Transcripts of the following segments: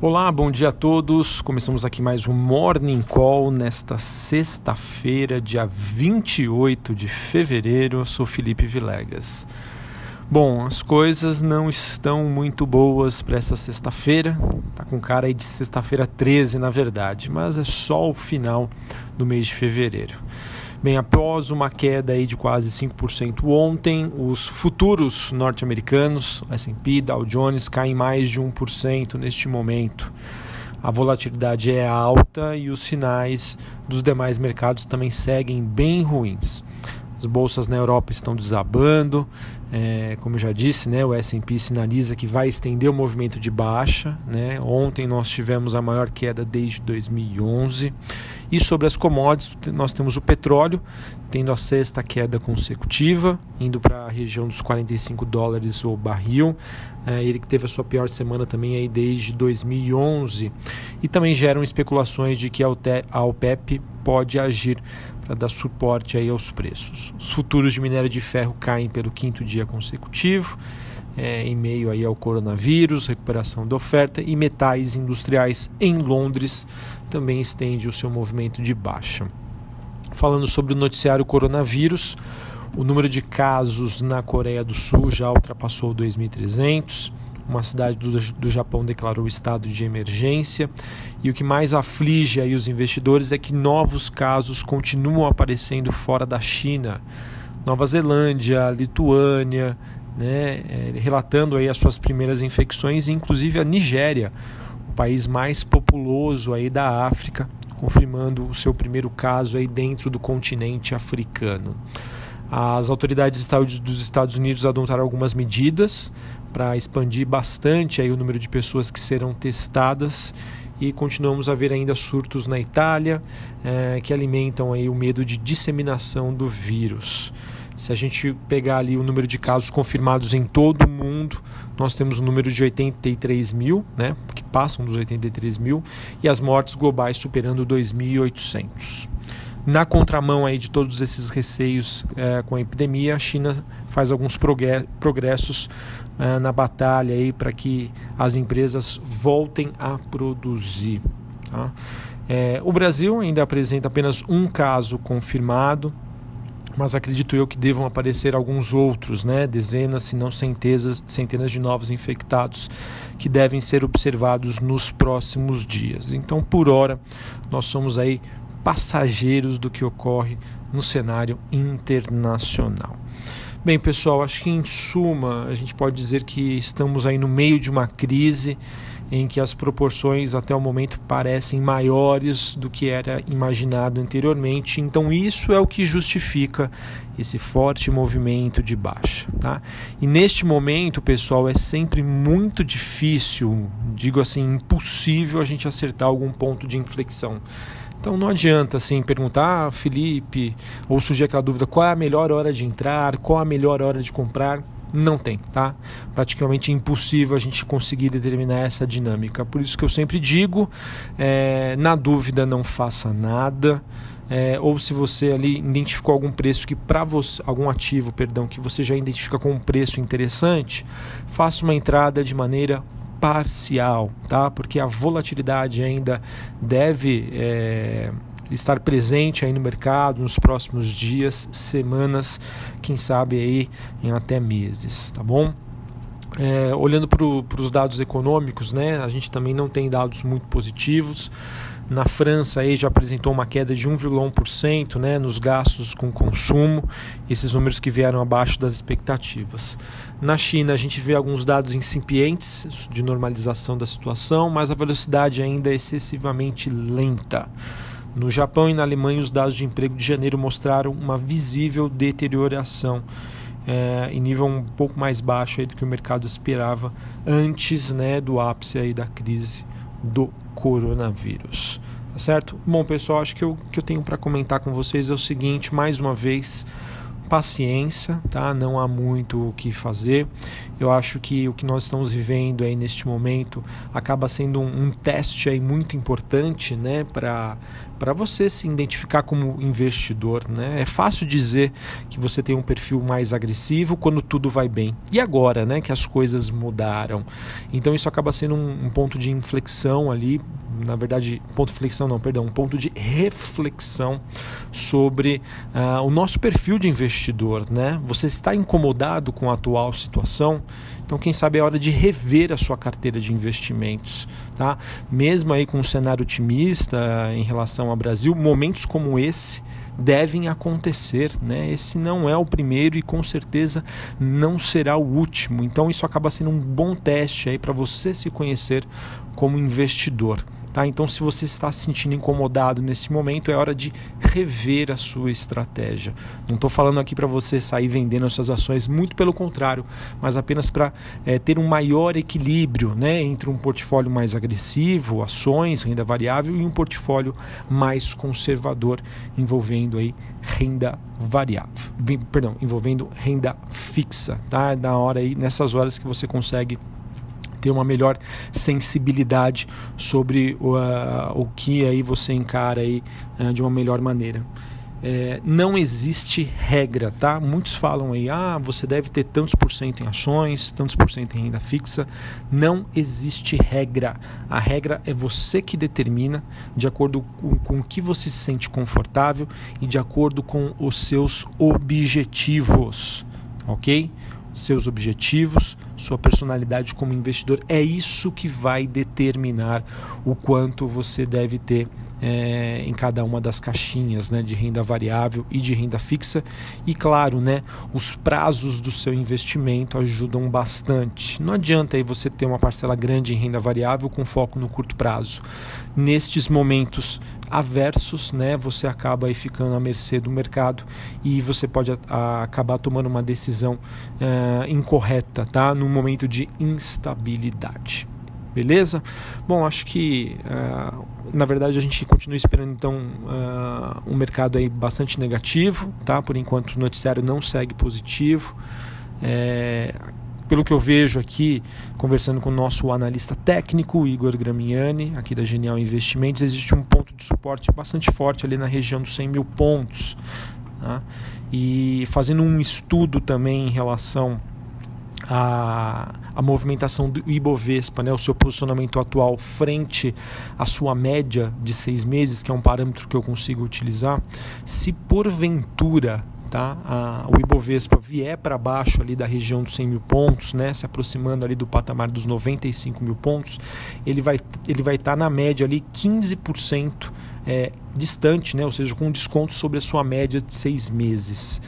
Olá, bom dia a todos. Começamos aqui mais um Morning Call nesta sexta-feira, dia 28 de fevereiro. Eu sou Felipe Vilegas. Bom, as coisas não estão muito boas para essa sexta-feira. Tá com cara aí de sexta-feira 13, na verdade, mas é só o final do mês de fevereiro. Bem, após uma queda aí de quase 5% ontem, os futuros norte-americanos, S&P, Dow Jones, caem mais de 1% neste momento. A volatilidade é alta e os sinais dos demais mercados também seguem bem ruins. As bolsas na Europa estão desabando. É, como já disse, né, o S&P sinaliza que vai estender o movimento de baixa. Né? Ontem nós tivemos a maior queda desde 2011. E sobre as commodities, nós temos o petróleo tendo a sexta queda consecutiva, indo para a região dos 45 dólares o barril. É, ele que teve a sua pior semana também aí desde 2011. E também geram especulações de que a OPEP pode agir para dar suporte aí aos preços. Os futuros de minério de ferro caem pelo quinto dia consecutivo, é, em meio aí ao coronavírus, recuperação da oferta e metais industriais em Londres também estende o seu movimento de baixa. Falando sobre o noticiário coronavírus, o número de casos na Coreia do Sul já ultrapassou 2.300 uma cidade do, do Japão declarou estado de emergência. E o que mais aflige aí os investidores é que novos casos continuam aparecendo fora da China. Nova Zelândia, Lituânia, né, é, relatando aí as suas primeiras infecções, inclusive a Nigéria, o país mais populoso aí da África, confirmando o seu primeiro caso aí dentro do continente africano. As autoridades dos Estados Unidos adotaram algumas medidas para expandir bastante aí o número de pessoas que serão testadas e continuamos a ver ainda surtos na Itália é, que alimentam aí o medo de disseminação do vírus. Se a gente pegar ali o número de casos confirmados em todo o mundo, nós temos um número de 83 mil, né, que passam dos 83 mil, e as mortes globais superando 2.800. Na contramão aí de todos esses receios é, com a epidemia, a China faz alguns progressos é, na batalha aí para que as empresas voltem a produzir. Tá? É, o Brasil ainda apresenta apenas um caso confirmado, mas acredito eu que devam aparecer alguns outros, né? dezenas, se não centenas, centenas de novos infectados que devem ser observados nos próximos dias. Então, por hora, nós somos aí passageiros do que ocorre no cenário internacional. Bem, pessoal, acho que em suma a gente pode dizer que estamos aí no meio de uma crise em que as proporções até o momento parecem maiores do que era imaginado anteriormente. Então isso é o que justifica esse forte movimento de baixa, tá? E neste momento, pessoal, é sempre muito difícil, digo assim, impossível a gente acertar algum ponto de inflexão. Então não adianta assim perguntar, ah, Felipe, ou surgir aquela dúvida, qual é a melhor hora de entrar, qual a melhor hora de comprar. Não tem, tá? Praticamente impossível a gente conseguir determinar essa dinâmica. Por isso que eu sempre digo, é, na dúvida não faça nada. É, ou se você ali identificou algum preço que para você, algum ativo, perdão, que você já identifica com um preço interessante, faça uma entrada de maneira parcial, tá? Porque a volatilidade ainda deve é, estar presente aí no mercado nos próximos dias, semanas, quem sabe aí em até meses, tá bom? É, olhando para os dados econômicos, né, a gente também não tem dados muito positivos. Na França aí já apresentou uma queda de 1,1% né, nos gastos com consumo, esses números que vieram abaixo das expectativas. Na China a gente vê alguns dados incipientes de normalização da situação, mas a velocidade ainda é excessivamente lenta. No Japão e na Alemanha, os dados de emprego de janeiro mostraram uma visível deterioração é, em nível um pouco mais baixo do que o mercado esperava antes né, do ápice aí da crise do coronavírus. Tá certo? Bom, pessoal, acho que o que eu tenho para comentar com vocês é o seguinte: mais uma vez, paciência, tá? Não há muito o que fazer. Eu acho que o que nós estamos vivendo aí neste momento acaba sendo um, um teste aí muito importante, né, para para você se identificar como investidor. Né? É fácil dizer que você tem um perfil mais agressivo quando tudo vai bem. E agora, né, que as coisas mudaram? Então isso acaba sendo um, um ponto de inflexão ali, na verdade, ponto de inflexão não, perdão, um ponto de reflexão sobre uh, o nosso perfil de investidor. Né? Você está incomodado com a atual situação? Então, quem sabe é hora de rever a sua carteira de investimentos, tá? Mesmo aí com um cenário otimista em relação ao Brasil, momentos como esse devem acontecer, né? Esse não é o primeiro e com certeza não será o último. Então, isso acaba sendo um bom teste aí para você se conhecer como investidor. Tá? Então, se você está se sentindo incomodado nesse momento, é hora de rever a sua estratégia. Não estou falando aqui para você sair vendendo as suas ações, muito pelo contrário, mas apenas para é, ter um maior equilíbrio né, entre um portfólio mais agressivo, ações, renda variável, e um portfólio mais conservador, envolvendo aí renda variável, perdão, envolvendo renda fixa. Tá? Na hora aí, nessas horas que você consegue ter uma melhor sensibilidade sobre o, uh, o que aí você encara aí uh, de uma melhor maneira. É, não existe regra, tá? Muitos falam aí, ah, você deve ter tantos por cento em ações, tantos por cento em renda fixa. Não existe regra. A regra é você que determina, de acordo com, com o que você se sente confortável e de acordo com os seus objetivos, ok? seus objetivos, sua personalidade como investidor. É isso que vai determinar o quanto você deve ter é, em cada uma das caixinhas né, de renda variável e de renda fixa. E claro, né, os prazos do seu investimento ajudam bastante. Não adianta aí você ter uma parcela grande em renda variável com foco no curto prazo. Nestes momentos aversos, né, você acaba aí ficando à mercê do mercado e você pode a, a, acabar tomando uma decisão uh, incorreta, tá? Num momento de instabilidade. Beleza? Bom, acho que uh, na verdade a gente continua esperando então uh, um mercado aí bastante negativo, tá? Por enquanto o noticiário não segue positivo. É, pelo que eu vejo aqui, conversando com o nosso analista técnico, Igor Gramiani, aqui da Genial Investimentos, existe um ponto de suporte bastante forte ali na região dos 100 mil pontos. Tá? E fazendo um estudo também em relação à, à movimentação do Ibovespa, né, o seu posicionamento atual frente à sua média de seis meses, que é um parâmetro que eu consigo utilizar, se porventura tá? A, o Ibovespa vier para baixo ali da região dos 100 mil pontos, né? se aproximando ali do patamar dos 95 mil pontos, ele vai ele vai estar tá na média ali 15% é, distante, né? ou seja, com desconto sobre a sua média de seis meses.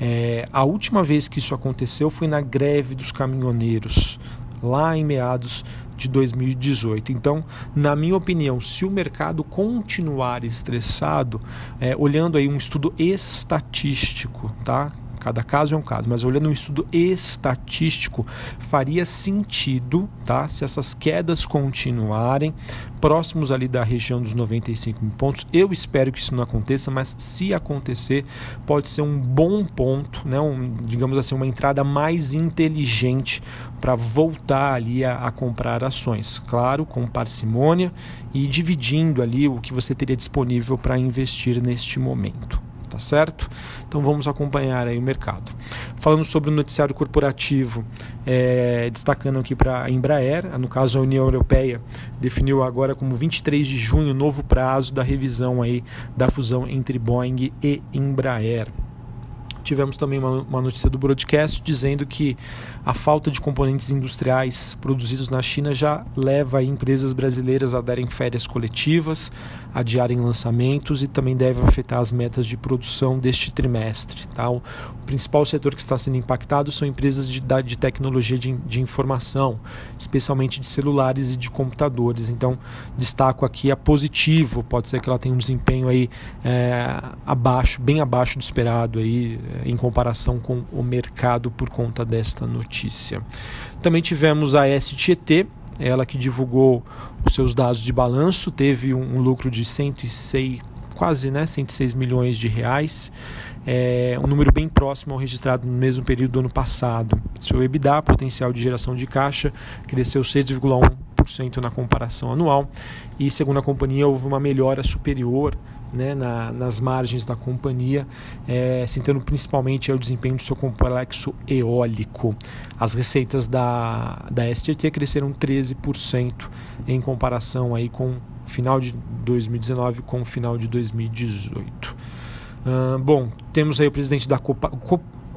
É, a última vez que isso aconteceu foi na greve dos caminhoneiros, lá em meados de 2018. Então, na minha opinião, se o mercado continuar estressado, é, olhando aí um estudo estatístico, tá? Cada caso é um caso, mas olhando um estudo estatístico, faria sentido, tá? Se essas quedas continuarem próximos ali da região dos 95 mil pontos, eu espero que isso não aconteça, mas se acontecer, pode ser um bom ponto, né? Um, digamos assim, uma entrada mais inteligente para voltar ali a, a comprar ações, claro, com parcimônia e dividindo ali o que você teria disponível para investir neste momento tá certo? Então vamos acompanhar aí o mercado. Falando sobre o noticiário corporativo, é, destacando aqui para a Embraer, no caso a União Europeia definiu agora como 23 de junho novo prazo da revisão aí da fusão entre Boeing e Embraer. Tivemos também uma notícia do broadcast dizendo que a falta de componentes industriais produzidos na China já leva empresas brasileiras a darem férias coletivas, adiarem lançamentos e também deve afetar as metas de produção deste trimestre. Tá? O principal setor que está sendo impactado são empresas de, de tecnologia de, de informação, especialmente de celulares e de computadores. Então, destaco aqui a positivo, pode ser que ela tenha um desempenho aí é, abaixo, bem abaixo do esperado aí, em comparação com o mercado por conta desta notícia. Também tivemos a STT, ela que divulgou os seus dados de balanço, teve um, lucro de 106, quase né, 106 milhões de reais, é, um número bem próximo ao registrado no mesmo período do ano passado. Seu EBITDA, potencial de geração de caixa, cresceu 6,1% na comparação anual e, segundo a companhia, houve uma melhora superior né, na, nas margens da companhia, é, sentando principalmente o desempenho do seu complexo eólico. As receitas da, da STT cresceram 13% em comparação aí com final de 2019 com o final de 2018. Uh, bom, temos aí o presidente da Copa,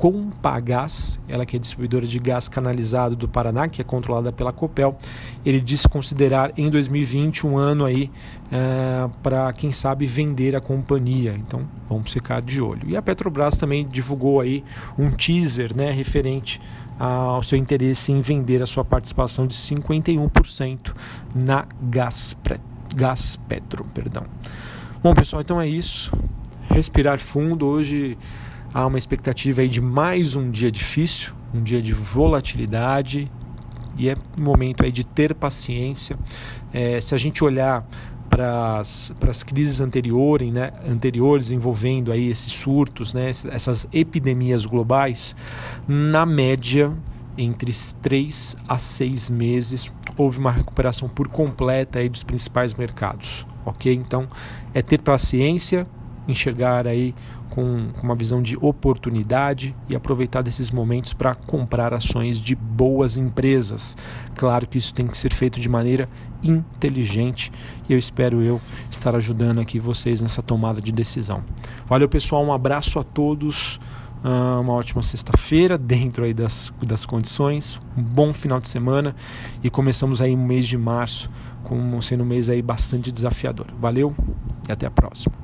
Compagás, ela que é distribuidora de gás canalizado do Paraná, que é controlada pela Copel, ele disse considerar em 2020 um ano aí uh, para quem sabe vender a companhia. Então vamos ficar de olho. E a Petrobras também divulgou aí um teaser, né, referente ao seu interesse em vender a sua participação de 51% na Gaspre, Gaspetro, perdão. Bom pessoal, então é isso. Respirar fundo hoje há uma expectativa aí de mais um dia difícil, um dia de volatilidade e é momento aí de ter paciência. É, se a gente olhar para as crises anteriores, né, anteriores envolvendo aí esses surtos, né, essas epidemias globais, na média entre 3 a 6 meses houve uma recuperação por completa aí dos principais mercados, ok? Então é ter paciência, enxergar aí com, uma visão de oportunidade e aproveitar desses momentos para comprar ações de boas empresas. Claro que isso tem que ser feito de maneira inteligente e eu espero eu estar ajudando aqui vocês nessa tomada de decisão. Valeu pessoal, um abraço a todos. Ah, uma ótima sexta-feira dentro aí das, das condições, um bom final de semana e começamos aí o mês de março como sendo um mês aí bastante desafiador. Valeu e até a próxima.